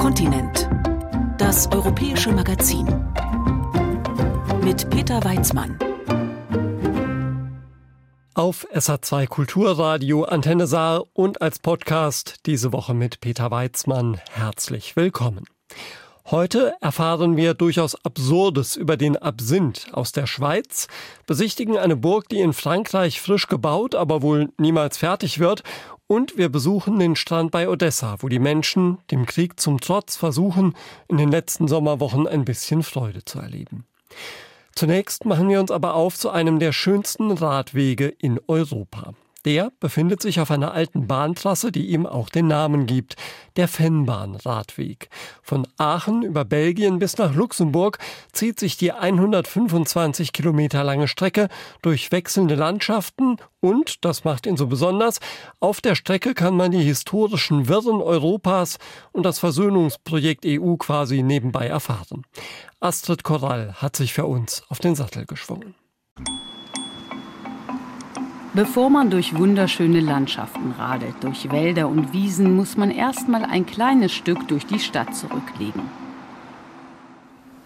Kontinent. Das europäische Magazin. Mit Peter Weizmann. Auf SA2 Kulturradio Antenne Saar und als Podcast diese Woche mit Peter Weizmann. Herzlich willkommen. Heute erfahren wir durchaus Absurdes über den Absinth aus der Schweiz, besichtigen eine Burg, die in Frankreich frisch gebaut, aber wohl niemals fertig wird, und wir besuchen den Strand bei Odessa, wo die Menschen, dem Krieg zum Trotz, versuchen, in den letzten Sommerwochen ein bisschen Freude zu erleben. Zunächst machen wir uns aber auf zu einem der schönsten Radwege in Europa. Der befindet sich auf einer alten Bahntrasse, die ihm auch den Namen gibt, der Fennbahn-Radweg. Von Aachen über Belgien bis nach Luxemburg zieht sich die 125 Kilometer lange Strecke durch wechselnde Landschaften und, das macht ihn so besonders, auf der Strecke kann man die historischen Wirren Europas und das Versöhnungsprojekt EU quasi nebenbei erfahren. Astrid Korall hat sich für uns auf den Sattel geschwungen. Bevor man durch wunderschöne Landschaften radelt, durch Wälder und Wiesen, muss man erstmal ein kleines Stück durch die Stadt zurücklegen.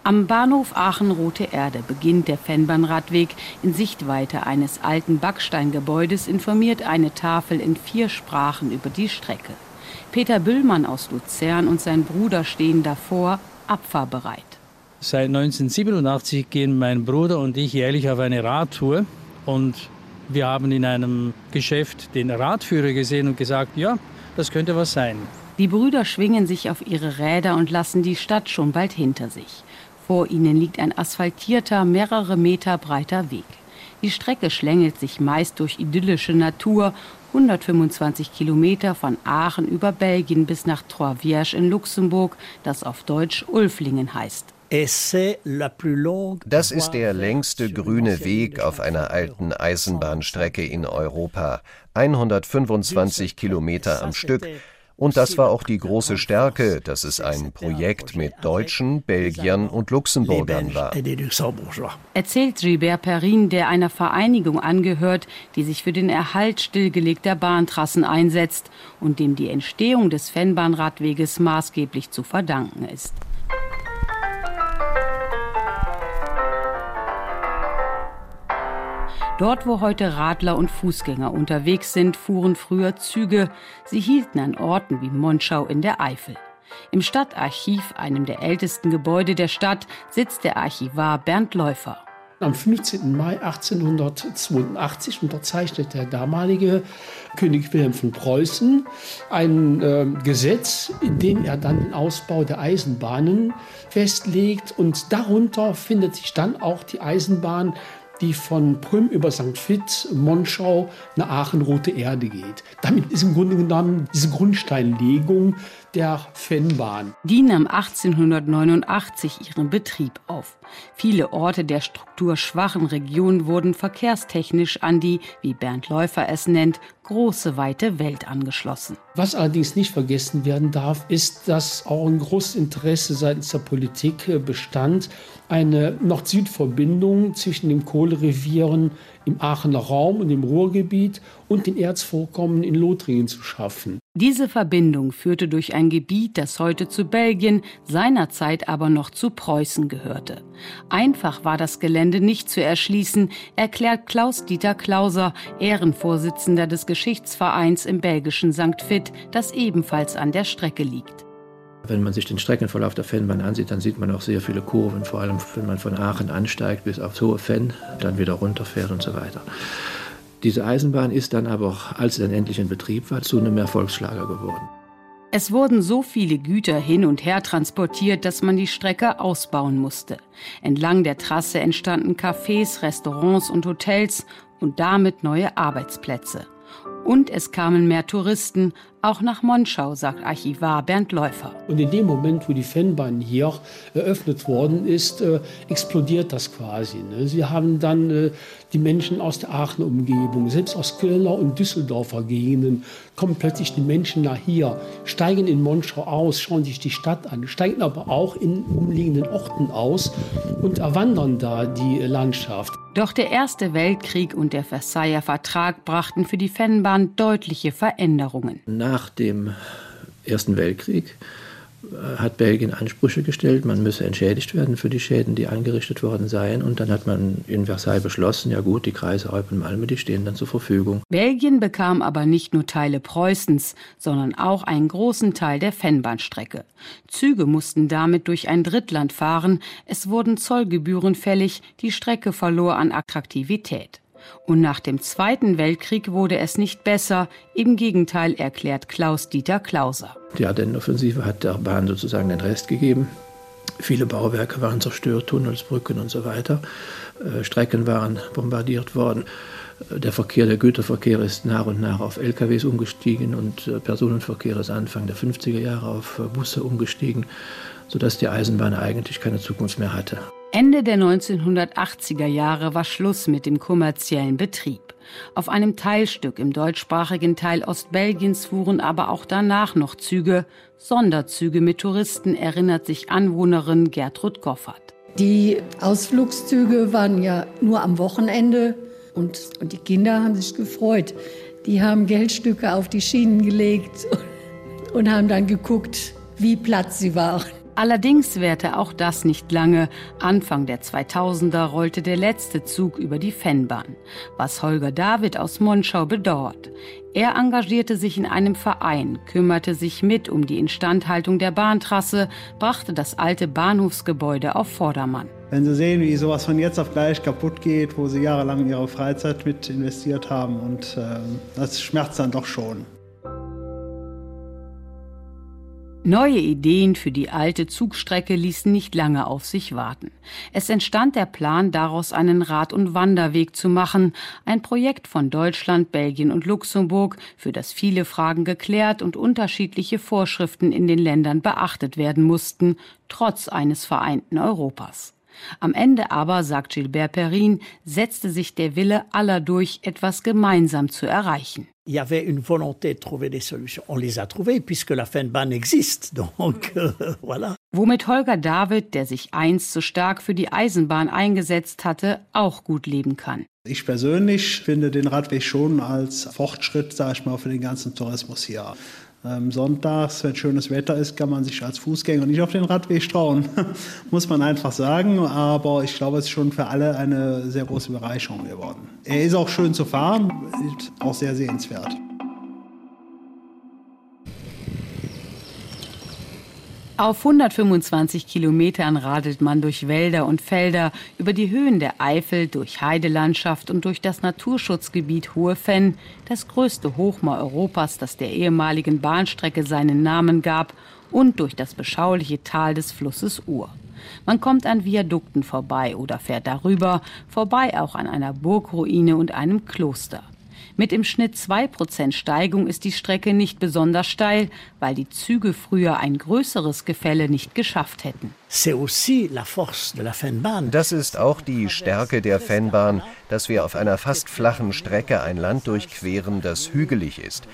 Am Bahnhof Aachen-Rote Erde beginnt der Fennbahnradweg. In Sichtweite eines alten Backsteingebäudes informiert eine Tafel in vier Sprachen über die Strecke. Peter Büllmann aus Luzern und sein Bruder stehen davor, abfahrbereit. Seit 1987 gehen mein Bruder und ich jährlich auf eine Radtour und wir haben in einem Geschäft den Radführer gesehen und gesagt, ja, das könnte was sein. Die Brüder schwingen sich auf ihre Räder und lassen die Stadt schon bald hinter sich. Vor ihnen liegt ein asphaltierter, mehrere Meter breiter Weg. Die Strecke schlängelt sich meist durch idyllische Natur, 125 Kilometer von Aachen über Belgien bis nach Trois-Vierges in Luxemburg, das auf Deutsch Ulflingen heißt. Das ist der längste grüne Weg auf einer alten Eisenbahnstrecke in Europa. 125 Kilometer am Stück. Und das war auch die große Stärke, dass es ein Projekt mit Deutschen, Belgiern und Luxemburgern war. Erzählt Gilbert Perrin, der einer Vereinigung angehört, die sich für den Erhalt stillgelegter Bahntrassen einsetzt und dem die Entstehung des Fennbahnradweges maßgeblich zu verdanken ist. Dort, wo heute Radler und Fußgänger unterwegs sind, fuhren früher Züge. Sie hielten an Orten wie Monschau in der Eifel. Im Stadtarchiv, einem der ältesten Gebäude der Stadt, sitzt der Archivar Bernd Läufer. Am 15. Mai 1882 unterzeichnet der damalige König Wilhelm von Preußen ein äh, Gesetz, in dem er dann den Ausbau der Eisenbahnen festlegt. Und darunter findet sich dann auch die Eisenbahn die von Prüm über St. Vith, Monschau nach Aachen, Rote Erde geht. Damit ist im Grunde genommen diese Grundsteinlegung der Fennbahn. Die nahm 1889 ihren Betrieb auf. Viele Orte der strukturschwachen Region wurden verkehrstechnisch an die, wie Bernd Läufer es nennt, große weite Welt angeschlossen. Was allerdings nicht vergessen werden darf, ist, dass auch ein großes Interesse seitens der Politik äh, bestand, eine Nord-Süd-Verbindung zwischen den Kohlerevieren im Aachener Raum und im Ruhrgebiet und den Erzvorkommen in Lothringen zu schaffen. Diese Verbindung führte durch ein Gebiet, das heute zu Belgien, seinerzeit aber noch zu Preußen gehörte. Einfach war das Gelände nicht zu erschließen, erklärt Klaus-Dieter Klauser, Ehrenvorsitzender des Geschichtsvereins im belgischen St. Vith, das ebenfalls an der Strecke liegt. Wenn man sich den Streckenverlauf der Fennbahn ansieht, dann sieht man auch sehr viele Kurven, vor allem wenn man von Aachen ansteigt bis aufs hohe Fenn, dann wieder runterfährt und so weiter. Diese Eisenbahn ist dann aber, als sie dann endlich in Betrieb war, zu einem Erfolgsschlager geworden. Es wurden so viele Güter hin und her transportiert, dass man die Strecke ausbauen musste. Entlang der Trasse entstanden Cafés, Restaurants und Hotels und damit neue Arbeitsplätze. Und es kamen mehr Touristen, auch nach Monschau, sagt Archivar Bernd Läufer. Und in dem Moment, wo die Fennbahn hier eröffnet worden ist, äh, explodiert das quasi. Ne? Sie haben dann äh, die Menschen aus der Aachener Umgebung, selbst aus Kölner und Düsseldorfer Gegenden, kommen plötzlich die Menschen nach hier, steigen in Monschau aus, schauen sich die Stadt an, steigen aber auch in umliegenden Orten aus und erwandern da die Landschaft. Doch der Erste Weltkrieg und der Versailler Vertrag brachten für die Fennbahn deutliche Veränderungen. Nach dem Ersten Weltkrieg äh, hat Belgien Ansprüche gestellt, man müsse entschädigt werden für die Schäden, die angerichtet worden seien. Und dann hat man in Versailles beschlossen, ja gut, die Kreise Eupen und Malmö, die stehen dann zur Verfügung. Belgien bekam aber nicht nur Teile Preußens, sondern auch einen großen Teil der Fennbahnstrecke. Züge mussten damit durch ein Drittland fahren, es wurden Zollgebühren fällig, die Strecke verlor an Attraktivität. Und nach dem Zweiten Weltkrieg wurde es nicht besser, im Gegenteil erklärt Klaus-Dieter Klauser. Die Ardennenoffensive hat der Bahn sozusagen den Rest gegeben. Viele Bauwerke waren zerstört, Tunnels, Brücken und so weiter. Äh, Strecken waren bombardiert worden. Äh, der Verkehr, der Güterverkehr ist nach und nach auf LKWs umgestiegen und äh, Personenverkehr ist Anfang der 50er Jahre auf Busse umgestiegen, sodass die Eisenbahn eigentlich keine Zukunft mehr hatte. Ende der 1980er Jahre war Schluss mit dem kommerziellen Betrieb. Auf einem Teilstück im deutschsprachigen Teil Ostbelgiens fuhren aber auch danach noch Züge, Sonderzüge mit Touristen, erinnert sich Anwohnerin Gertrud Goffert. Die Ausflugszüge waren ja nur am Wochenende und, und die Kinder haben sich gefreut. Die haben Geldstücke auf die Schienen gelegt und haben dann geguckt, wie platt sie waren. Allerdings währte auch das nicht lange. Anfang der 2000er rollte der letzte Zug über die Fennbahn, was Holger David aus Monschau bedauert. Er engagierte sich in einem Verein, kümmerte sich mit um die Instandhaltung der Bahntrasse, brachte das alte Bahnhofsgebäude auf Vordermann. Wenn Sie sehen, wie sowas von jetzt auf gleich kaputt geht, wo Sie jahrelang Ihre Freizeit mit investiert haben, und äh, das schmerzt dann doch schon. Neue Ideen für die alte Zugstrecke ließen nicht lange auf sich warten. Es entstand der Plan, daraus einen Rad- und Wanderweg zu machen, ein Projekt von Deutschland, Belgien und Luxemburg, für das viele Fragen geklärt und unterschiedliche Vorschriften in den Ländern beachtet werden mussten, trotz eines vereinten Europas. Am Ende aber, sagt Gilbert Perrin, setzte sich der Wille aller durch, etwas gemeinsam zu erreichen il y avait une volonté de trouver des solutions. On les a trouvées puisque la Fenbahn existe. Donc euh, voilà. Womit Holger David, der sich einst so stark für die Eisenbahn eingesetzt hatte, auch gut leben kann. Ich persönlich finde den Radweg schon als Fortschritt, sage ich mal, für den ganzen Tourismus hier. Ähm, sonntags, wenn schönes Wetter ist, kann man sich als Fußgänger nicht auf den Radweg trauen, muss man einfach sagen. Aber ich glaube, es ist schon für alle eine sehr große Bereicherung geworden. Er ist auch schön zu fahren, auch sehr sehenswert. Auf 125 Kilometern radelt man durch Wälder und Felder, über die Höhen der Eifel, durch Heidelandschaft und durch das Naturschutzgebiet Hohe Fenn, das größte Hochmoor Europas, das der ehemaligen Bahnstrecke seinen Namen gab, und durch das beschauliche Tal des Flusses Ur. Man kommt an Viadukten vorbei oder fährt darüber, vorbei auch an einer Burgruine und einem Kloster. Mit im Schnitt 2% Steigung ist die Strecke nicht besonders steil, weil die Züge früher ein größeres Gefälle nicht geschafft hätten. Das ist auch die Stärke der Fennbahn, dass wir auf einer fast flachen Strecke ein Land durchqueren, das hügelig ist.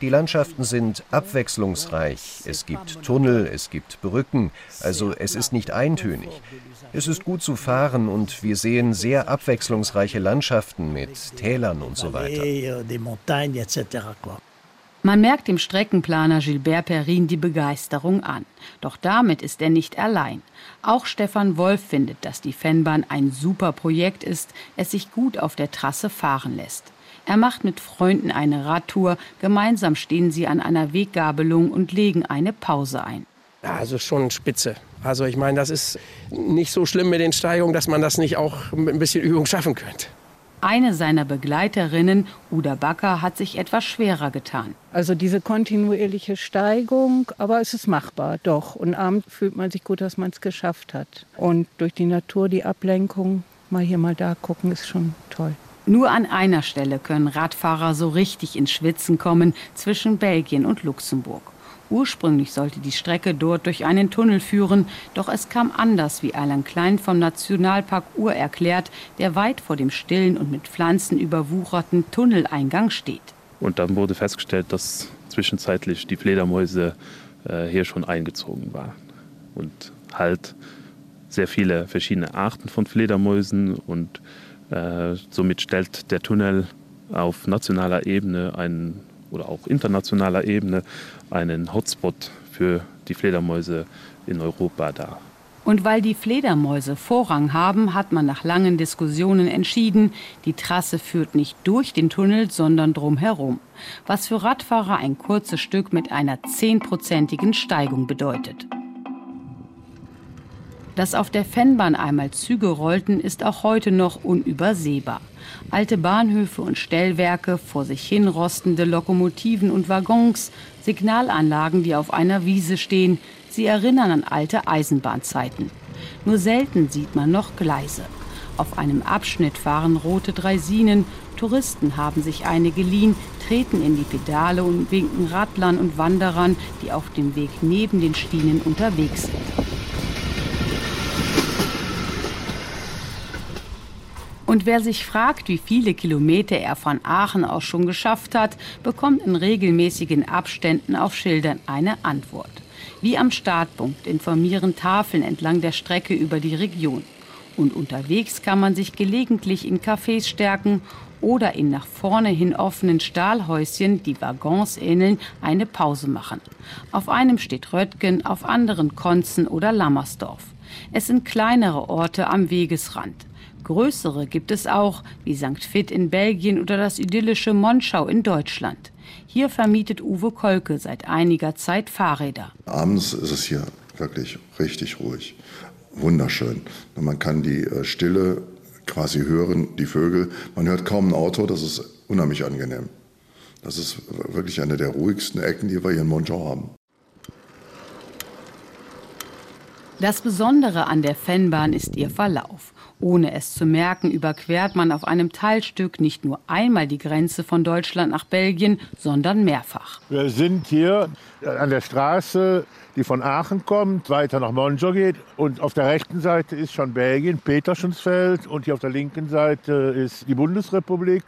Die Landschaften sind abwechslungsreich. Es gibt Tunnel, es gibt Brücken, also es ist nicht eintönig. Es ist gut zu fahren und wir sehen sehr abwechslungsreiche Landschaften mit Tälern und so weiter. Man merkt dem Streckenplaner Gilbert Perrin die Begeisterung an. Doch damit ist er nicht allein. Auch Stefan Wolf findet, dass die Fennbahn ein super Projekt ist, es sich gut auf der Trasse fahren lässt. Er macht mit Freunden eine Radtour. Gemeinsam stehen sie an einer Weggabelung und legen eine Pause ein. Also schon spitze. Also ich meine, das ist nicht so schlimm mit den Steigungen, dass man das nicht auch mit ein bisschen Übung schaffen könnte. Eine seiner Begleiterinnen, Uda Backer, hat sich etwas schwerer getan. Also diese kontinuierliche Steigung, aber es ist machbar, doch. Und abends fühlt man sich gut, dass man es geschafft hat. Und durch die Natur, die Ablenkung, mal hier, mal da gucken, ist schon toll. Nur an einer Stelle können Radfahrer so richtig ins Schwitzen kommen, zwischen Belgien und Luxemburg. Ursprünglich sollte die Strecke dort durch einen Tunnel führen, doch es kam anders, wie Alan Klein vom Nationalpark Ur erklärt, der weit vor dem stillen und mit Pflanzen überwucherten Tunneleingang steht. Und dann wurde festgestellt, dass zwischenzeitlich die Fledermäuse äh, hier schon eingezogen waren. Und halt sehr viele verschiedene Arten von Fledermäusen und äh, somit stellt der Tunnel auf nationaler Ebene ein oder auch internationaler Ebene einen Hotspot für die Fledermäuse in Europa dar. Und weil die Fledermäuse Vorrang haben, hat man nach langen Diskussionen entschieden, die Trasse führt nicht durch den Tunnel, sondern drumherum. Was für Radfahrer ein kurzes Stück mit einer zehnprozentigen Steigung bedeutet. Dass auf der Fennbahn einmal Züge rollten, ist auch heute noch unübersehbar. Alte Bahnhöfe und Stellwerke, vor sich hin rostende Lokomotiven und Waggons, Signalanlagen, die auf einer Wiese stehen, Sie erinnern an alte Eisenbahnzeiten. Nur selten sieht man noch Gleise. Auf einem Abschnitt fahren rote Draisinen. Touristen haben sich eine geliehen, treten in die Pedale und winken Radlern und Wanderern, die auf dem Weg neben den Schienen unterwegs sind. Und wer sich fragt, wie viele Kilometer er von Aachen aus schon geschafft hat, bekommt in regelmäßigen Abständen auf Schildern eine Antwort. Wie am Startpunkt informieren Tafeln entlang der Strecke über die Region. Und unterwegs kann man sich gelegentlich in Cafés stärken oder in nach vorne hin offenen Stahlhäuschen, die Waggons ähneln, eine Pause machen. Auf einem steht Röttgen, auf anderen Konzen oder Lammersdorf. Es sind kleinere Orte am Wegesrand. Größere gibt es auch, wie St. Vith in Belgien oder das idyllische Monschau in Deutschland. Hier vermietet Uwe Kolke seit einiger Zeit Fahrräder. Abends ist es hier wirklich richtig ruhig. Wunderschön. Man kann die äh, Stille quasi hören, die Vögel. Man hört kaum ein Auto, das ist unheimlich angenehm. Das ist wirklich eine der ruhigsten Ecken, die wir hier in Monschau haben. Das Besondere an der Fennbahn ist ihr Verlauf. Ohne es zu merken, überquert man auf einem Teilstück nicht nur einmal die Grenze von Deutschland nach Belgien, sondern mehrfach. Wir sind hier an der Straße, die von Aachen kommt, weiter nach Monjo geht. Und auf der rechten Seite ist schon Belgien, Peterschensfeld. Und hier auf der linken Seite ist die Bundesrepublik.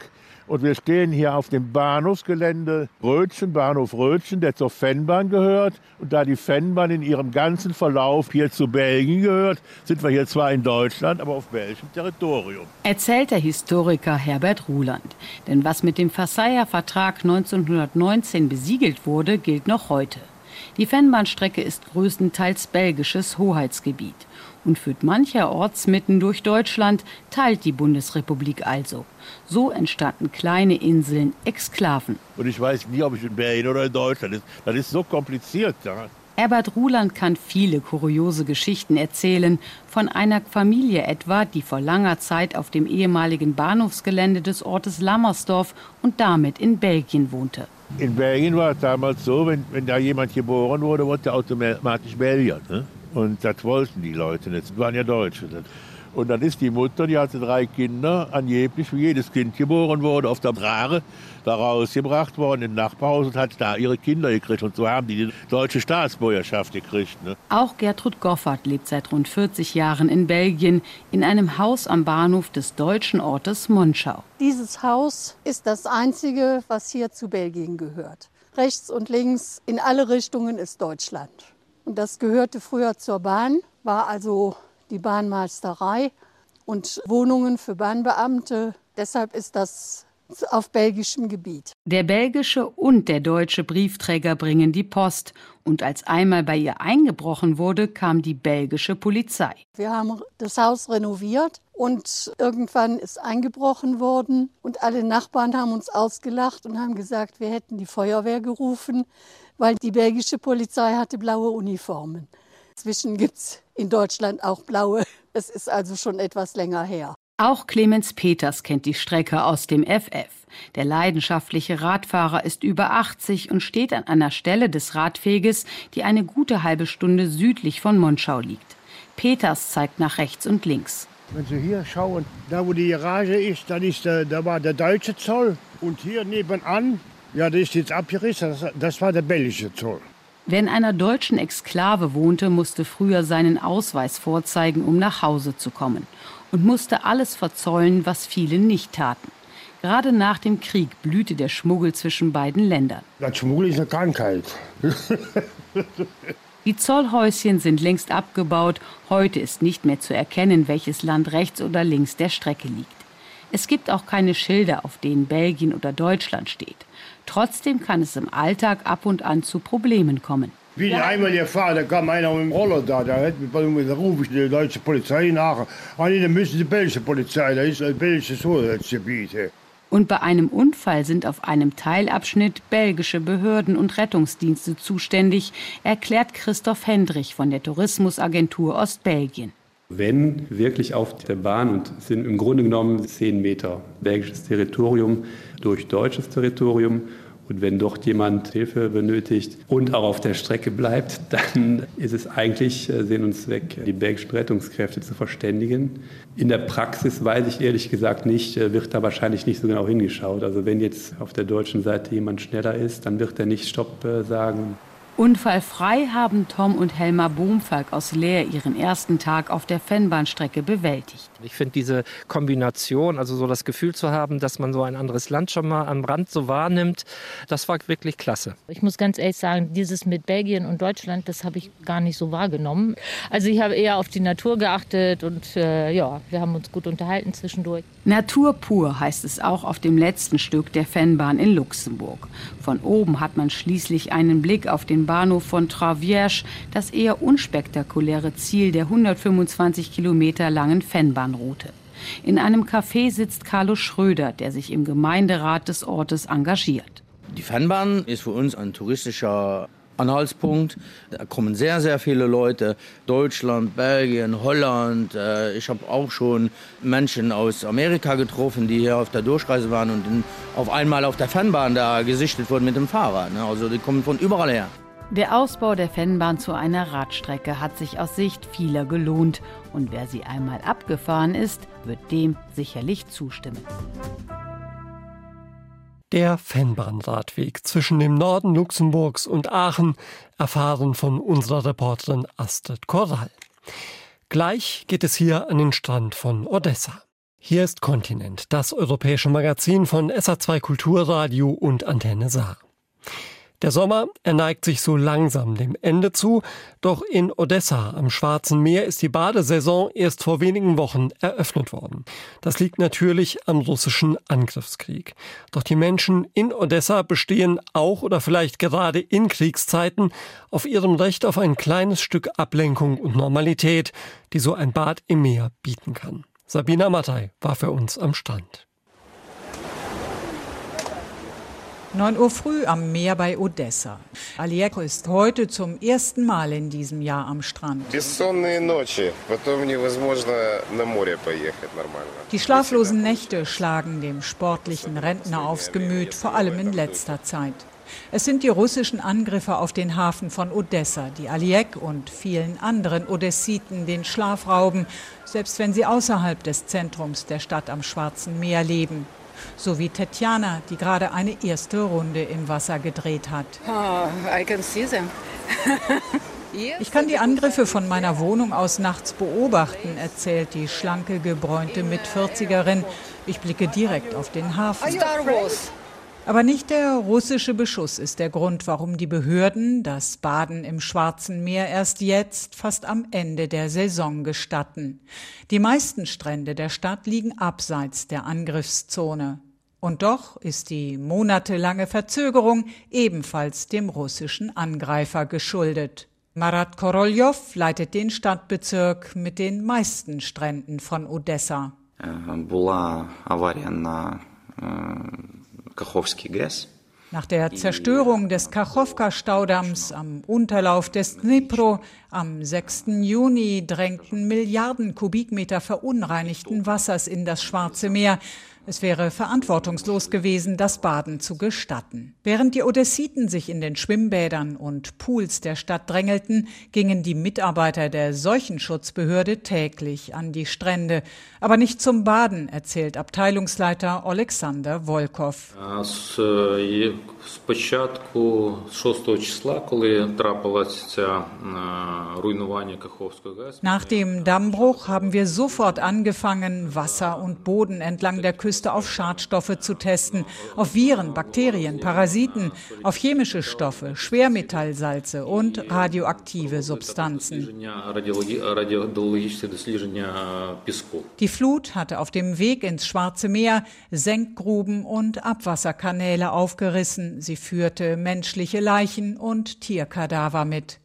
Und wir stehen hier auf dem Bahnhofsgelände Rötchen, Bahnhof Rötchen, der zur Fennbahn gehört. Und da die Fennbahn in ihrem ganzen Verlauf hier zu Belgien gehört, sind wir hier zwar in Deutschland, aber auf belgischem Territorium. Erzählt der Historiker Herbert Ruland. Denn was mit dem Versailler Vertrag 1919 besiegelt wurde, gilt noch heute. Die Fennbahnstrecke ist größtenteils belgisches Hoheitsgebiet und führt mancherorts mitten durch Deutschland, teilt die Bundesrepublik also. So entstanden kleine Inseln, Exklaven. Und ich weiß nie, ob ich in Belgien oder in Deutschland ist. Das ist so kompliziert. Ja. Herbert Ruland kann viele kuriose Geschichten erzählen, von einer Familie etwa, die vor langer Zeit auf dem ehemaligen Bahnhofsgelände des Ortes Lammersdorf und damit in Belgien wohnte. In Belgien war es damals so, wenn, wenn da jemand geboren wurde, wurde er automatisch Belgier. Ne? Und das wollten die Leute nicht. Das waren ja Deutsche. Und dann ist die Mutter, die hatte drei Kinder, angeblich, wie jedes Kind geboren wurde, auf der Brare da rausgebracht worden in Nachbarhaus und hat da ihre Kinder gekriegt. Und so haben die die deutsche Staatsbürgerschaft gekriegt. Ne? Auch Gertrud Goffert lebt seit rund 40 Jahren in Belgien in einem Haus am Bahnhof des deutschen Ortes Monschau. Dieses Haus ist das einzige, was hier zu Belgien gehört. Rechts und links in alle Richtungen ist Deutschland. Das gehörte früher zur Bahn, war also die Bahnmeisterei und Wohnungen für Bahnbeamte. Deshalb ist das auf belgischem Gebiet. Der belgische und der deutsche Briefträger bringen die Post. Und als einmal bei ihr eingebrochen wurde, kam die belgische Polizei. Wir haben das Haus renoviert und irgendwann ist eingebrochen worden. Und alle Nachbarn haben uns ausgelacht und haben gesagt, wir hätten die Feuerwehr gerufen, weil die belgische Polizei hatte blaue Uniformen. Inzwischen gibt es in Deutschland auch blaue. Es ist also schon etwas länger her. Auch Clemens Peters kennt die Strecke aus dem FF. Der leidenschaftliche Radfahrer ist über 80 und steht an einer Stelle des Radweges, die eine gute halbe Stunde südlich von Monschau liegt. Peters zeigt nach rechts und links. Wenn Sie hier schauen, da wo die Garage ist, dann ist der, da war der deutsche Zoll. Und hier nebenan, ja, der ist jetzt abgerissen, das, das war der belgische Zoll. Wer in einer deutschen Exklave wohnte, musste früher seinen Ausweis vorzeigen, um nach Hause zu kommen und musste alles verzollen, was viele nicht taten. Gerade nach dem Krieg blühte der Schmuggel zwischen beiden Ländern. Das Schmuggel ist eine Krankheit. Die Zollhäuschen sind längst abgebaut. Heute ist nicht mehr zu erkennen, welches Land rechts oder links der Strecke liegt. Es gibt auch keine Schilder, auf denen Belgien oder Deutschland steht. Trotzdem kann es im Alltag ab und an zu Problemen kommen. Wie ja. einmal gefahren, da kam einer mit dem Roller da, da, hat, da rufe ich die deutsche Polizei nach. Ah, nee, dann müssen die belgische Polizei, da ist ein belgisches Hoheitsgebiet. Und bei einem Unfall sind auf einem Teilabschnitt belgische Behörden und Rettungsdienste zuständig, erklärt Christoph Hendrich von der Tourismusagentur Ostbelgien. Wenn wirklich auf der Bahn und sind im Grunde genommen zehn Meter belgisches Territorium durch deutsches Territorium und wenn dort jemand Hilfe benötigt und auch auf der Strecke bleibt, dann ist es eigentlich äh, Sinn und Zweck, die belgischen Rettungskräfte zu verständigen. In der Praxis weiß ich ehrlich gesagt nicht, äh, wird da wahrscheinlich nicht so genau hingeschaut. Also wenn jetzt auf der deutschen Seite jemand schneller ist, dann wird er nicht Stopp äh, sagen. Unfallfrei haben Tom und Helma Bohmfalk aus Leer ihren ersten Tag auf der Fennbahnstrecke bewältigt. Ich finde diese Kombination, also so das Gefühl zu haben, dass man so ein anderes Land schon mal am Rand so wahrnimmt, das war wirklich klasse. Ich muss ganz ehrlich sagen, dieses mit Belgien und Deutschland, das habe ich gar nicht so wahrgenommen. Also ich habe eher auf die Natur geachtet und äh, ja, wir haben uns gut unterhalten zwischendurch. Natur pur heißt es auch auf dem letzten Stück der Fennbahn in Luxemburg. Von oben hat man schließlich einen Blick auf den Bahnhof von Travierge, das eher unspektakuläre Ziel der 125 Kilometer langen Fennbahnroute. In einem Café sitzt Carlo Schröder, der sich im Gemeinderat des Ortes engagiert. Die Fennbahn ist für uns ein touristischer Anhaltspunkt. Da kommen sehr, sehr viele Leute. Deutschland, Belgien, Holland. Äh, ich habe auch schon Menschen aus Amerika getroffen, die hier auf der Durchreise waren und auf einmal auf der Fernbahn da gesichtet wurden mit dem Fahrrad. Ne? Also die kommen von überall her. Der Ausbau der Fennbahn zu einer Radstrecke hat sich aus Sicht vieler gelohnt. Und wer sie einmal abgefahren ist, wird dem sicherlich zustimmen. Der Fennbahnradweg zwischen dem Norden Luxemburgs und Aachen, erfahren von unserer Reporterin Astrid Korall. Gleich geht es hier an den Strand von Odessa. Hier ist Kontinent, das europäische Magazin von SA2 Kulturradio und Antenne Saar. Der Sommer, er neigt sich so langsam dem Ende zu, doch in Odessa am Schwarzen Meer ist die Badesaison erst vor wenigen Wochen eröffnet worden. Das liegt natürlich am russischen Angriffskrieg. Doch die Menschen in Odessa bestehen auch oder vielleicht gerade in Kriegszeiten auf ihrem Recht auf ein kleines Stück Ablenkung und Normalität, die so ein Bad im Meer bieten kann. Sabina Mattei war für uns am Strand. 9 Uhr früh am Meer bei Odessa. Alieko ist heute zum ersten Mal in diesem Jahr am Strand. Die schlaflosen Nächte schlagen dem sportlichen Rentner aufs Gemüt, vor allem in letzter Zeit. Es sind die russischen Angriffe auf den Hafen von Odessa, die Aliek und vielen anderen Odessiten den Schlaf rauben, selbst wenn sie außerhalb des Zentrums der Stadt am Schwarzen Meer leben so wie Tetjana, die gerade eine erste Runde im Wasser gedreht hat. Oh, ich kann die Angriffe von meiner Wohnung aus nachts beobachten, erzählt die schlanke, gebräunte Mit-40erin. Ich blicke direkt auf den Hafen. Aber nicht der russische Beschuss ist der Grund, warum die Behörden das Baden im Schwarzen Meer erst jetzt, fast am Ende der Saison, gestatten. Die meisten Strände der Stadt liegen abseits der Angriffszone. Und doch ist die monatelange Verzögerung ebenfalls dem russischen Angreifer geschuldet. Marat Koroljow leitet den Stadtbezirk mit den meisten Stränden von Odessa. Äh, Kachowski-Gas. Nach der Zerstörung des Kachowka-Staudamms am Unterlauf des Dnipro am 6. Juni drängten Milliarden Kubikmeter verunreinigten Wassers in das Schwarze Meer. Es wäre verantwortungslos gewesen, das Baden zu gestatten. Während die Odessiten sich in den Schwimmbädern und Pools der Stadt drängelten, gingen die Mitarbeiter der Seuchenschutzbehörde täglich an die Strände. Aber nicht zum Baden, erzählt Abteilungsleiter Alexander Volkov. Nach dem Dammbruch haben wir sofort angefangen, Wasser und Boden entlang der Küste auf Schadstoffe zu testen, auf Viren, Bakterien, Parasiten, auf chemische Stoffe, Schwermetallsalze und radioaktive Substanzen. Die Flut hatte auf dem Weg ins Schwarze Meer Senkgruben und Abwasserkanäle aufgerissen sie führte menschliche Leichen und Tierkadaver mit.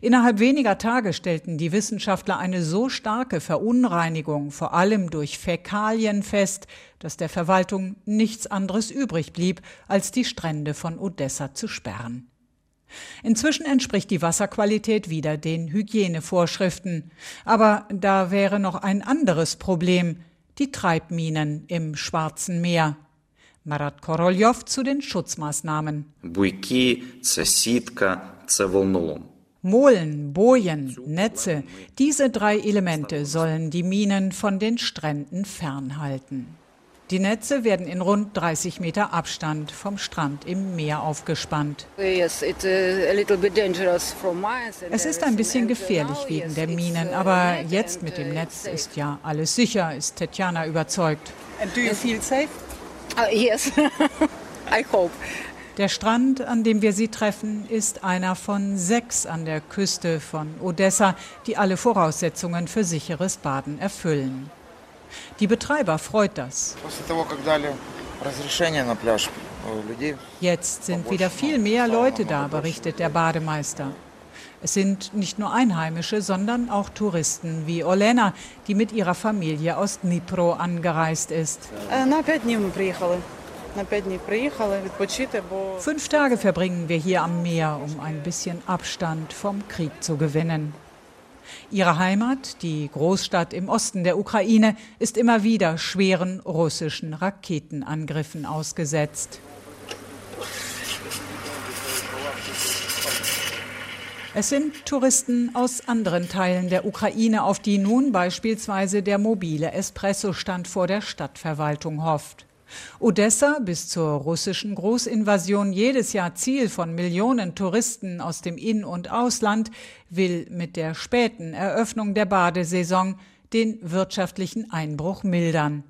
Innerhalb weniger Tage stellten die Wissenschaftler eine so starke Verunreinigung, vor allem durch Fäkalien, fest, dass der Verwaltung nichts anderes übrig blieb, als die Strände von Odessa zu sperren. Inzwischen entspricht die Wasserqualität wieder den Hygienevorschriften. Aber da wäre noch ein anderes Problem, die Treibminen im Schwarzen Meer. Marat Koroljow zu den Schutzmaßnahmen. Буйки, це сітка, це волнолом. Molen, Bojen, Netze, diese drei Elemente sollen die Minen von den Stränden fernhalten. Die Netze werden in rund 30 Meter Abstand vom Strand im Meer aufgespannt. Es ist ein bisschen gefährlich wegen der Minen, aber jetzt mit dem Netz ist ja alles sicher, ist Tetjana überzeugt. And do you feel safe? Uh, yes, I hope. Der Strand, an dem wir sie treffen, ist einer von sechs an der Küste von Odessa, die alle Voraussetzungen für sicheres Baden erfüllen. Die Betreiber freut das. Jetzt sind wieder viel mehr Leute da, berichtet der Bademeister. Es sind nicht nur Einheimische, sondern auch Touristen wie Olena, die mit ihrer Familie aus Dnipro angereist ist. Fünf Tage verbringen wir hier am Meer, um ein bisschen Abstand vom Krieg zu gewinnen. Ihre Heimat, die Großstadt im Osten der Ukraine, ist immer wieder schweren russischen Raketenangriffen ausgesetzt. Es sind Touristen aus anderen Teilen der Ukraine, auf die nun beispielsweise der mobile Espresso-Stand vor der Stadtverwaltung hofft. Odessa, bis zur russischen Großinvasion jedes Jahr Ziel von Millionen Touristen aus dem In- und Ausland, will mit der späten Eröffnung der Badesaison den wirtschaftlichen Einbruch mildern.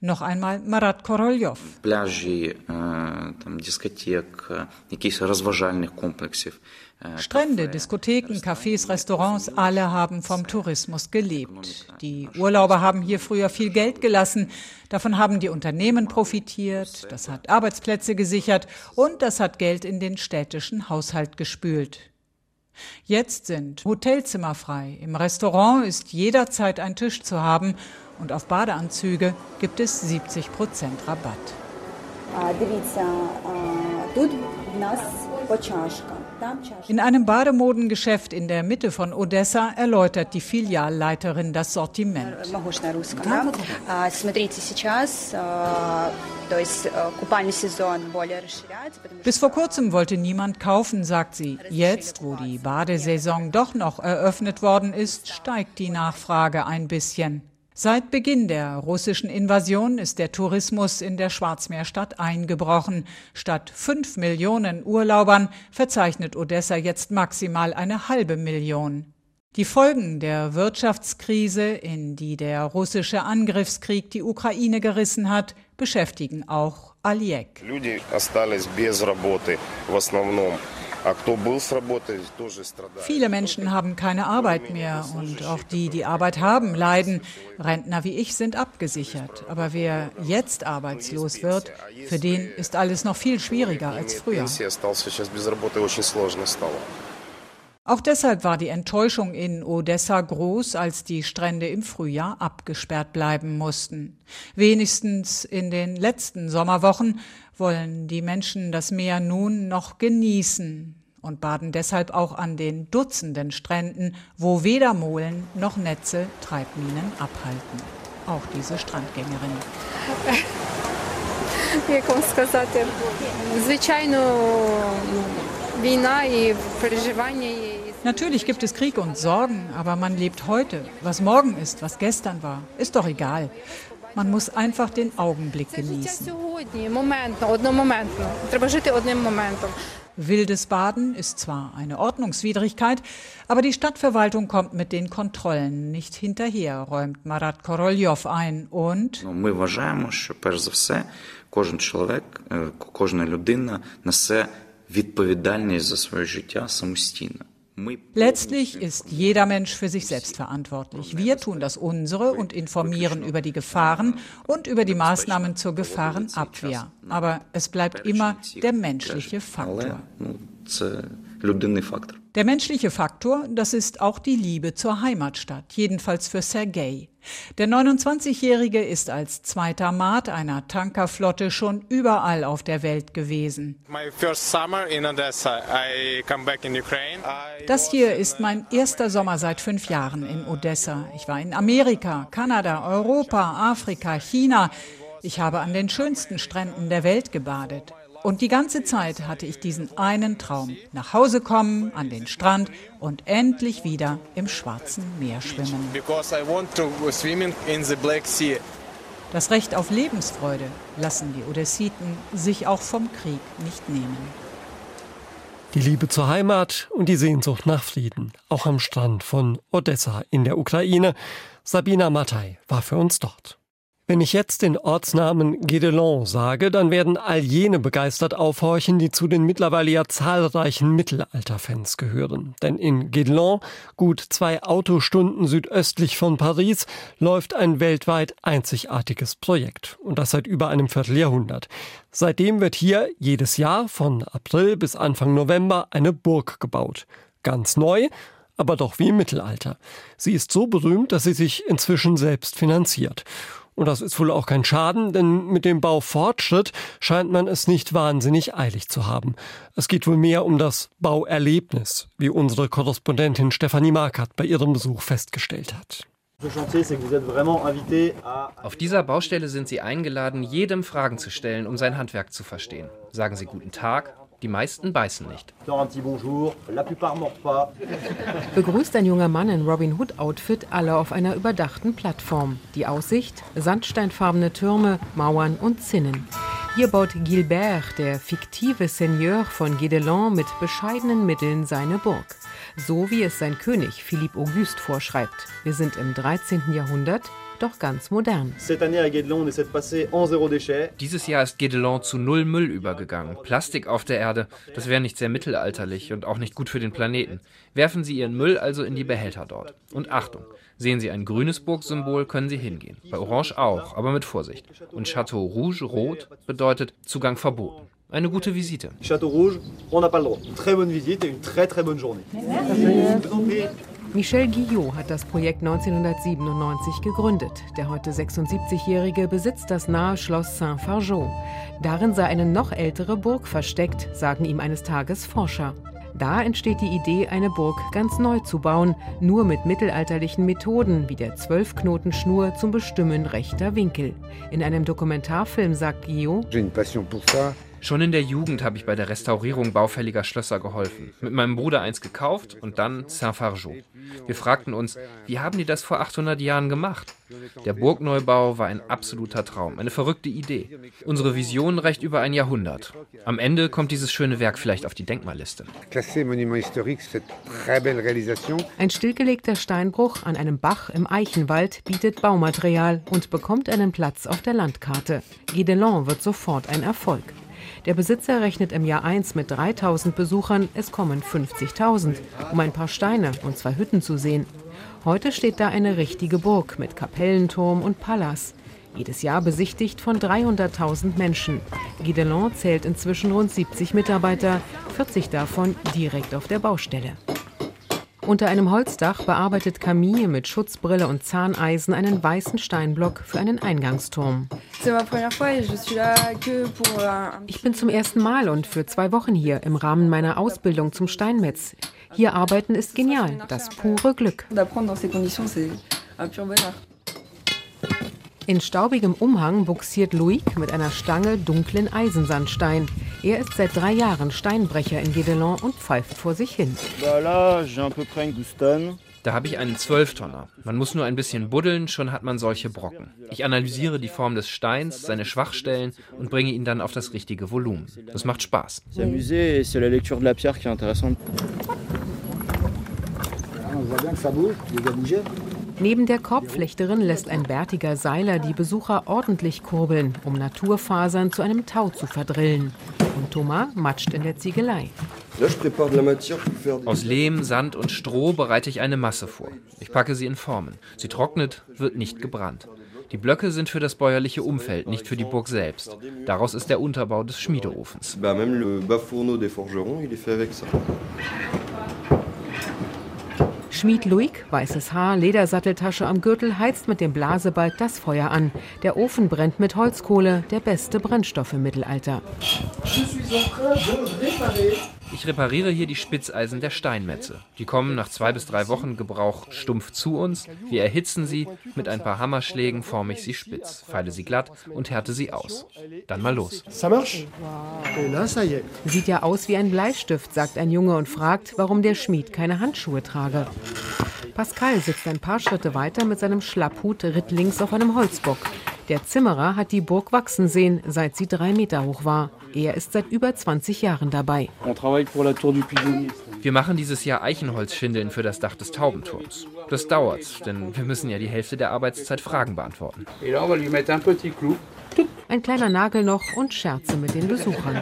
Noch einmal Marat Koroljow. Strände, Diskotheken, Cafés, Restaurants, alle haben vom Tourismus gelebt. Die Urlauber haben hier früher viel Geld gelassen. Davon haben die Unternehmen profitiert. Das hat Arbeitsplätze gesichert und das hat Geld in den städtischen Haushalt gespült. Jetzt sind Hotelzimmer frei. Im Restaurant ist jederzeit ein Tisch zu haben und auf Badeanzüge gibt es 70 Prozent Rabatt. In einem Bademodengeschäft in der Mitte von Odessa erläutert die Filialleiterin das Sortiment. Bis vor kurzem wollte niemand kaufen, sagt sie. Jetzt, wo die Badesaison doch noch eröffnet worden ist, steigt die Nachfrage ein bisschen. Seit Beginn der russischen Invasion ist der Tourismus in der Schwarzmeerstadt eingebrochen. Statt fünf Millionen Urlaubern verzeichnet Odessa jetzt maximal eine halbe Million. Die Folgen der Wirtschaftskrise, in die der russische Angriffskrieg die Ukraine gerissen hat, beschäftigen auch Aliek. Viele Menschen haben keine Arbeit mehr und auch die, die Arbeit haben, leiden. Rentner wie ich sind abgesichert. Aber wer jetzt arbeitslos wird, für den ist alles noch viel schwieriger als früher. Auch deshalb war die Enttäuschung in Odessa groß, als die Strände im Frühjahr abgesperrt bleiben mussten. Wenigstens in den letzten Sommerwochen wollen die Menschen das Meer nun noch genießen und baden deshalb auch an den dutzenden Stränden, wo weder Molen noch Netze Treibminen abhalten. Auch diese Strandgängerin. Natürlich gibt es Krieg und Sorgen, aber man lebt heute. Was morgen ist, was gestern war, ist doch egal. Man muss einfach den Augenblick genießen. Wildes Baden ist zwar eine Ordnungswidrigkeit, aber die Stadtverwaltung kommt mit den Kontrollen nicht hinterher, räumt Marat Koroljow ein. Und Ми вважаємо, що перш за все кожен чоловік, кожна людина несе відповідальність за своє життя самостійно. Letztlich ist jeder Mensch für sich selbst verantwortlich. Wir tun das unsere und informieren über die Gefahren und über die Maßnahmen zur Gefahrenabwehr. Aber es bleibt immer der menschliche Faktor. Der menschliche Faktor, das ist auch die Liebe zur Heimatstadt, jedenfalls für Sergei. Der 29-Jährige ist als zweiter Maat einer Tankerflotte schon überall auf der Welt gewesen. Das hier ist mein erster Sommer seit fünf Jahren in Odessa. Ich war in Amerika, Kanada, Europa, Afrika, China. Ich habe an den schönsten Stränden der Welt gebadet. Und die ganze Zeit hatte ich diesen einen Traum. Nach Hause kommen, an den Strand und endlich wieder im Schwarzen Meer schwimmen. Das Recht auf Lebensfreude lassen die Odessiten sich auch vom Krieg nicht nehmen. Die Liebe zur Heimat und die Sehnsucht nach Frieden, auch am Strand von Odessa in der Ukraine. Sabina Mattei war für uns dort. Wenn ich jetzt den Ortsnamen Guédelon sage, dann werden all jene begeistert aufhorchen, die zu den mittlerweile ja zahlreichen Mittelalterfans gehören. Denn in Guédelon, gut zwei Autostunden südöstlich von Paris, läuft ein weltweit einzigartiges Projekt. Und das seit über einem Vierteljahrhundert. Seitdem wird hier jedes Jahr von April bis Anfang November eine Burg gebaut. Ganz neu, aber doch wie im Mittelalter. Sie ist so berühmt, dass sie sich inzwischen selbst finanziert. Und das ist wohl auch kein Schaden, denn mit dem Baufortschritt scheint man es nicht wahnsinnig eilig zu haben. Es geht wohl mehr um das Bauerlebnis, wie unsere Korrespondentin Stefanie Markert bei ihrem Besuch festgestellt hat. Auf dieser Baustelle sind Sie eingeladen, jedem Fragen zu stellen, um sein Handwerk zu verstehen. Sagen Sie guten Tag, die meisten beißen nicht. Begrüßt ein junger Mann in Robin Hood Outfit alle auf einer überdachten Plattform. Die Aussicht, sandsteinfarbene Türme, Mauern und Zinnen. Hier baut Gilbert, der fiktive Seigneur von Guédelon, mit bescheidenen Mitteln seine Burg. So wie es sein König Philippe Auguste vorschreibt. Wir sind im 13. Jahrhundert doch ganz modern. Dieses Jahr ist Guédelon zu null Müll übergegangen. Plastik auf der Erde, das wäre nicht sehr mittelalterlich und auch nicht gut für den Planeten. Werfen Sie Ihren Müll also in die Behälter dort. Und Achtung, sehen Sie ein grünes Burgsymbol, können Sie hingehen. Bei Orange auch, aber mit Vorsicht. Und Chateau Rouge, rot, bedeutet Zugang verboten. Eine gute Visite. Chateau Rouge, on n'a pas le droit. Très bonne visite et une très très bonne journée. Michel Guillot hat das Projekt 1997 gegründet. Der heute 76-Jährige besitzt das nahe Schloss Saint-Fargeau. Darin sei eine noch ältere Burg versteckt, sagen ihm eines Tages Forscher. Da entsteht die Idee, eine Burg ganz neu zu bauen, nur mit mittelalterlichen Methoden wie der Zwölfknotenschnur zum Bestimmen rechter Winkel. In einem Dokumentarfilm sagt Guillaume, Schon in der Jugend habe ich bei der Restaurierung baufälliger Schlösser geholfen. Mit meinem Bruder eins gekauft und dann Saint-Fargeau. Wir fragten uns, wie haben die das vor 800 Jahren gemacht? Der Burgneubau war ein absoluter Traum, eine verrückte Idee. Unsere Vision reicht über ein Jahrhundert. Am Ende kommt dieses schöne Werk vielleicht auf die Denkmalliste. Ein stillgelegter Steinbruch an einem Bach im Eichenwald bietet Baumaterial und bekommt einen Platz auf der Landkarte. Guédelon wird sofort ein Erfolg. Der Besitzer rechnet im Jahr 1 mit 3000 Besuchern, es kommen 50.000, um ein paar Steine und zwei Hütten zu sehen. Heute steht da eine richtige Burg mit Kapellenturm und Palas. Jedes Jahr besichtigt von 300.000 Menschen. Guidelon zählt inzwischen rund 70 Mitarbeiter, 40 davon direkt auf der Baustelle. Unter einem Holzdach bearbeitet Camille mit Schutzbrille und Zahneisen einen weißen Steinblock für einen Eingangsturm. Ich bin zum ersten Mal und für zwei Wochen hier im Rahmen meiner Ausbildung zum Steinmetz. Hier arbeiten ist genial, das pure Glück. In staubigem Umhang buxiert Loïc mit einer Stange dunklen Eisensandstein. Er ist seit drei Jahren Steinbrecher in Guédelon und pfeift vor sich hin. Da habe ich einen Zwölftonner. Man muss nur ein bisschen buddeln, schon hat man solche Brocken. Ich analysiere die Form des Steins, seine Schwachstellen und bringe ihn dann auf das richtige Volumen. Das macht Spaß. Neben der Korbflechterin lässt ein bärtiger Seiler die Besucher ordentlich kurbeln, um Naturfasern zu einem Tau zu verdrillen. und Thomas matscht in der Ziegelei. Aus Lehm, Sand und Stroh bereite ich eine Masse vor. Ich packe sie in Formen. Sie trocknet, wird nicht gebrannt. Die Blöcke sind für das bäuerliche Umfeld, nicht für die Burg selbst. Daraus ist der Unterbau des Schmiedeofens. Schmied Luig, weißes Haar, Ledersatteltasche am Gürtel, heizt mit dem Blasebalg das Feuer an. Der Ofen brennt mit Holzkohle, der beste Brennstoff im Mittelalter. Ich repariere hier die Spitzeisen der Steinmetze. Die kommen nach zwei bis drei Wochen Gebrauch stumpf zu uns. Wir erhitzen sie. Mit ein paar Hammerschlägen forme ich sie spitz, feile sie glatt und härte sie aus. Dann mal los. Sieht ja aus wie ein Bleistift, sagt ein Junge und fragt, warum der Schmied keine Handschuhe trage. Pascal sitzt ein paar Schritte weiter mit seinem Schlapphut rittlings auf einem Holzbock. Der Zimmerer hat die Burg wachsen sehen, seit sie drei Meter hoch war. Er ist seit über 20 Jahren dabei. Wir machen dieses Jahr Eichenholzschindeln für das Dach des Taubenturms. Das dauert, denn wir müssen ja die Hälfte der Arbeitszeit Fragen beantworten. Ein kleiner Nagel noch und Scherze mit den Besuchern.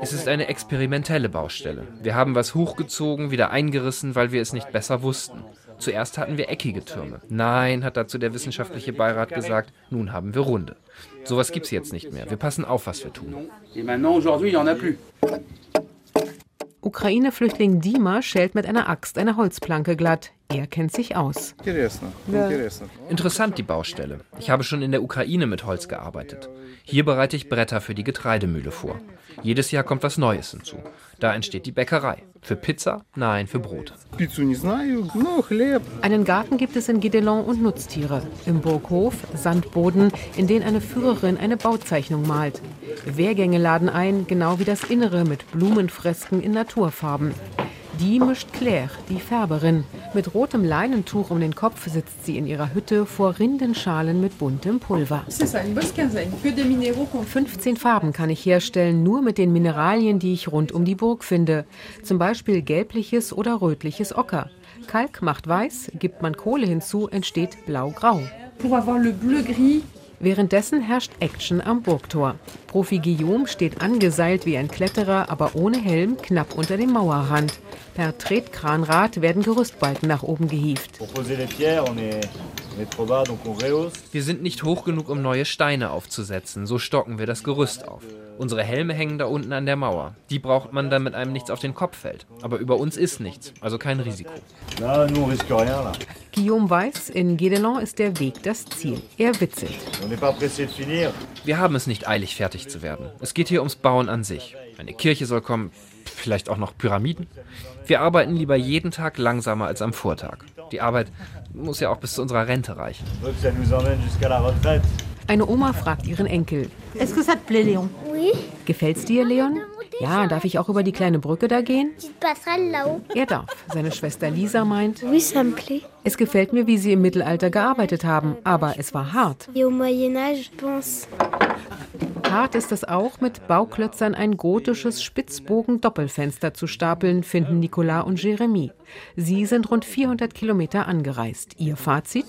Es ist eine experimentelle Baustelle. Wir haben was hochgezogen, wieder eingerissen, weil wir es nicht besser wussten. Zuerst hatten wir eckige Türme. Nein, hat dazu der wissenschaftliche Beirat gesagt, nun haben wir runde. Sowas gibt's jetzt nicht mehr. Wir passen auf, was wir tun. Ukraine-Flüchtling Dima schält mit einer Axt eine Holzplanke glatt. Er kennt sich aus. Interessant die Baustelle. Ich habe schon in der Ukraine mit Holz gearbeitet. Hier bereite ich Bretter für die Getreidemühle vor. Jedes Jahr kommt was Neues hinzu. Da entsteht die Bäckerei. Für Pizza? Nein, für Brot. Einen Garten gibt es in Gidelon und Nutztiere. Im Burghof Sandboden, in den eine Führerin eine Bauzeichnung malt. Wehrgänge laden ein, genau wie das Innere mit Blumenfresken in Naturfarben. Die mischt Claire, die Färberin. Mit rotem Leinentuch um den Kopf sitzt sie in ihrer Hütte vor Rindenschalen mit buntem Pulver. 15 Farben kann ich herstellen, nur mit den Mineralien, die ich rund um die Burg finde. Zum Beispiel gelbliches oder rötliches Ocker. Kalk macht weiß, gibt man Kohle hinzu, entsteht blau-grau. Währenddessen herrscht Action am Burgtor. Profi Guillaume steht angeseilt wie ein Kletterer, aber ohne Helm, knapp unter dem Mauerrand. Per Tretkranrad werden Gerüstbalken nach oben gehievt. Wir sind nicht hoch genug, um neue Steine aufzusetzen. So stocken wir das Gerüst auf. Unsere Helme hängen da unten an der Mauer. Die braucht man, damit einem nichts auf den Kopf fällt. Aber über uns ist nichts, also kein Risiko. Guillaume weiß, in Guédelon ist der Weg das Ziel. Er witzelt. Wir haben es nicht eilig, fertig zu werden. Es geht hier ums Bauen an sich. Eine Kirche soll kommen, vielleicht auch noch Pyramiden. Wir arbeiten lieber jeden Tag langsamer als am Vortag. Die Arbeit muss ja auch bis zu unserer Rente reichen. Eine Oma fragt ihren Enkel. Gefällt's dir, Leon? Ja, darf ich auch über die kleine Brücke da gehen? Er darf. Seine Schwester Lisa meint, es gefällt mir, wie sie im Mittelalter gearbeitet haben, aber es war hart. Hart ist es auch, mit Bauklötzern ein gotisches Spitzbogen-Doppelfenster zu stapeln, finden Nicolas und Jeremy. Sie sind rund 400 Kilometer angereist. Ihr Fazit?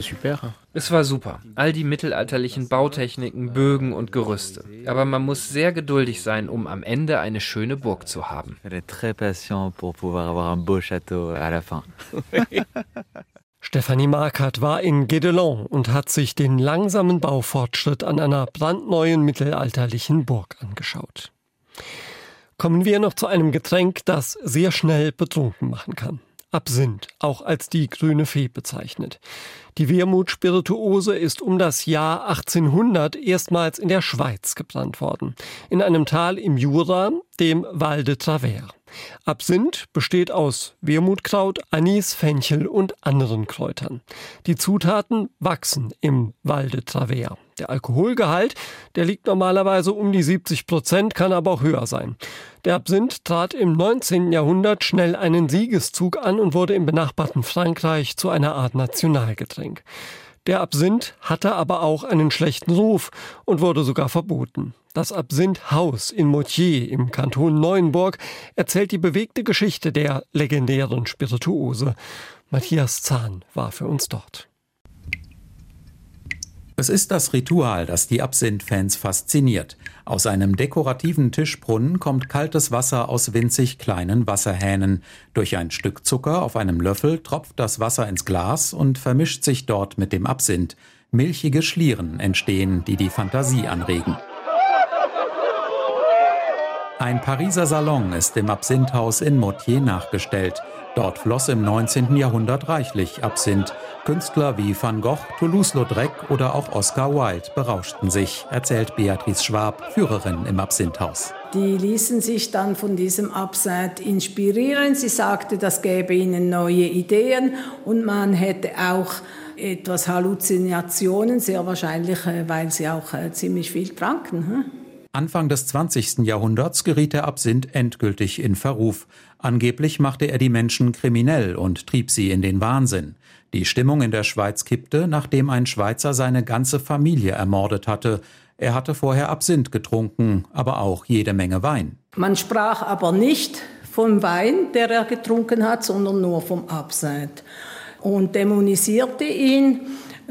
Super. Es war super. All die mittelalterlichen Bautechniken, Bögen und Gerüste. Aber man muss sehr geduldig sein, um am Ende eine schöne Burg zu haben. Stefanie Markert war in Guédelon und hat sich den langsamen Baufortschritt an einer brandneuen mittelalterlichen Burg angeschaut. Kommen wir noch zu einem Getränk, das sehr schnell betrunken machen kann. Absinth, auch als die grüne Fee bezeichnet. Die Wermut-Spirituose ist um das Jahr 1800 erstmals in der Schweiz gebrannt worden. In einem Tal im Jura, dem Val de Travers. Absinth besteht aus Wermutkraut, Anis, Fenchel und anderen Kräutern. Die Zutaten wachsen im Val de Travers. Der Alkoholgehalt, der liegt normalerweise um die 70 Prozent, kann aber auch höher sein. Der Absinth trat im 19. Jahrhundert schnell einen Siegeszug an und wurde im benachbarten Frankreich zu einer Art Nationalgetränk. Der Absinth hatte aber auch einen schlechten Ruf und wurde sogar verboten. Das Absinth-Haus in Moutier im Kanton Neuenburg erzählt die bewegte Geschichte der legendären Spirituose. Matthias Zahn war für uns dort. Es ist das Ritual, das die Absinth-Fans fasziniert. Aus einem dekorativen Tischbrunnen kommt kaltes Wasser aus winzig kleinen Wasserhähnen. Durch ein Stück Zucker auf einem Löffel tropft das Wasser ins Glas und vermischt sich dort mit dem Absinth. Milchige Schlieren entstehen, die die Fantasie anregen. Ein Pariser Salon ist im Absinthhaus in Motier nachgestellt. Dort floss im 19. Jahrhundert reichlich Absinth. Künstler wie Van Gogh, Toulouse-Lautrec oder auch Oscar Wilde berauschten sich, erzählt Beatrice Schwab, Führerin im Absinthhaus. Die ließen sich dann von diesem Absinth inspirieren. Sie sagte, das gäbe ihnen neue Ideen und man hätte auch etwas Halluzinationen, sehr wahrscheinlich, äh, weil sie auch äh, ziemlich viel tranken. Anfang des 20. Jahrhunderts geriet der Absinth endgültig in Verruf. Angeblich machte er die Menschen kriminell und trieb sie in den Wahnsinn. Die Stimmung in der Schweiz kippte, nachdem ein Schweizer seine ganze Familie ermordet hatte. Er hatte vorher Absinth getrunken, aber auch jede Menge Wein. Man sprach aber nicht vom Wein, der er getrunken hat, sondern nur vom Absinth. Und dämonisierte ihn.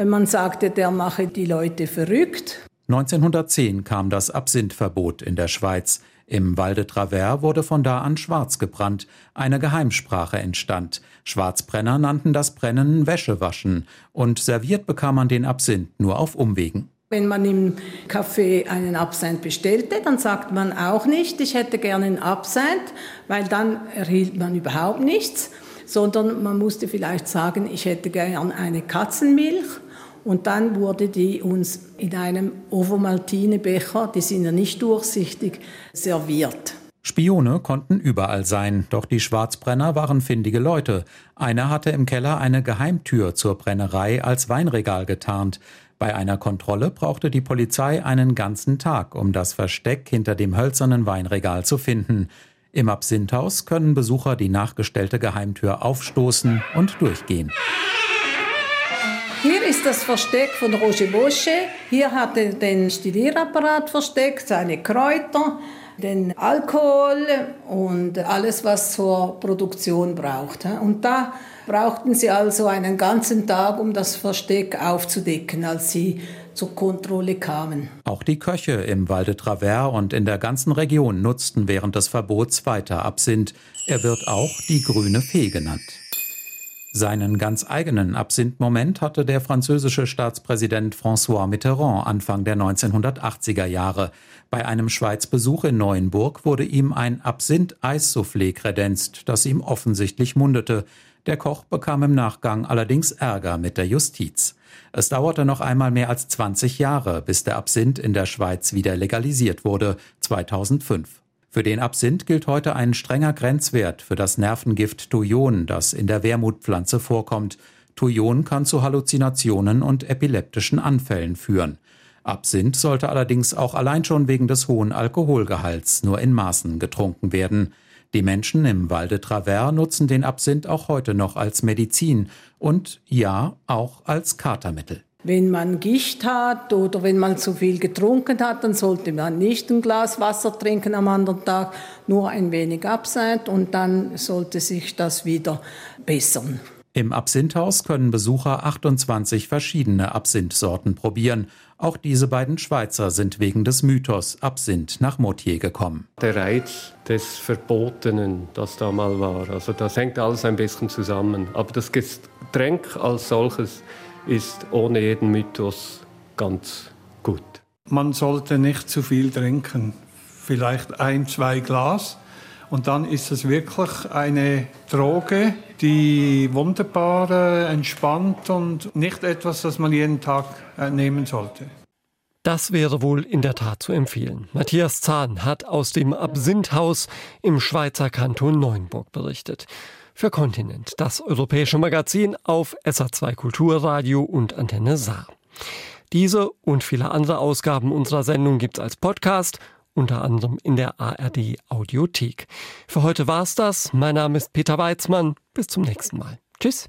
Man sagte, der mache die Leute verrückt. 1910 kam das Absinthverbot in der Schweiz. Im Val de Travers wurde von da an schwarz gebrannt. Eine Geheimsprache entstand. Schwarzbrenner nannten das Brennen Wäschewaschen. Und serviert bekam man den Absinth nur auf Umwegen. Wenn man im Café einen Absinth bestellte, dann sagt man auch nicht, ich hätte gerne einen Absinth, weil dann erhielt man überhaupt nichts, sondern man musste vielleicht sagen, ich hätte gerne eine Katzenmilch und dann wurde die uns in einem Ovomaltine-Becher, die sind ja nicht durchsichtig, serviert. Spione konnten überall sein, doch die Schwarzbrenner waren findige Leute. Einer hatte im Keller eine Geheimtür zur Brennerei als Weinregal getarnt. Bei einer Kontrolle brauchte die Polizei einen ganzen Tag, um das Versteck hinter dem hölzernen Weinregal zu finden. Im Absinthhaus können Besucher die nachgestellte Geheimtür aufstoßen und durchgehen. Hier ist das Versteck von Roger Bosche. Hier hat er den Stilierapparat versteckt, seine Kräuter, den Alkohol und alles, was zur Produktion braucht. Und da brauchten sie also einen ganzen Tag, um das Versteck aufzudecken, als sie zur Kontrolle kamen. Auch die Köche im Val de Travers und in der ganzen Region nutzten während des Verbots weiter Absinth. Er wird auch die grüne Fee genannt. Seinen ganz eigenen Absinth-Moment hatte der französische Staatspräsident François Mitterrand Anfang der 1980er Jahre. Bei einem Schweizbesuch in Neuenburg wurde ihm ein Absinth-Eissoufflé kredenzt, das ihm offensichtlich mundete. Der Koch bekam im Nachgang allerdings Ärger mit der Justiz. Es dauerte noch einmal mehr als 20 Jahre, bis der Absinth in der Schweiz wieder legalisiert wurde, 2005. Für den Absinth gilt heute ein strenger Grenzwert für das Nervengift Thujon, das in der Wermutpflanze vorkommt. Thujon kann zu Halluzinationen und epileptischen Anfällen führen. Absinth sollte allerdings auch allein schon wegen des hohen Alkoholgehalts nur in Maßen getrunken werden. Die Menschen im Val de Travers nutzen den Absinth auch heute noch als Medizin und ja, auch als Katermittel. Wenn man Gicht hat oder wenn man zu viel getrunken hat, dann sollte man nicht ein Glas Wasser trinken am anderen Tag, nur ein wenig Absinth und dann sollte sich das wieder bessern. Im Absinthhaus können Besucher 28 verschiedene Absinthsorten probieren. Auch diese beiden Schweizer sind wegen des Mythos Absinth nach Motier gekommen. Der Reiz des Verbotenen, das da mal war, also das hängt alles ein bisschen zusammen. Aber das Getränk als solches ist ohne jeden Mythos ganz gut. Man sollte nicht zu viel trinken, vielleicht ein, zwei Glas. Und dann ist es wirklich eine Droge, die wunderbar äh, entspannt und nicht etwas, das man jeden Tag äh, nehmen sollte. Das wäre wohl in der Tat zu empfehlen. Matthias Zahn hat aus dem Absinthhaus im Schweizer Kanton Neuenburg berichtet für Kontinent, das europäische Magazin auf SA2 Kulturradio und Antenne Saar. Diese und viele andere Ausgaben unserer Sendung gibt's als Podcast, unter anderem in der ARD Audiothek. Für heute war's das. Mein Name ist Peter Weizmann. Bis zum nächsten Mal. Tschüss.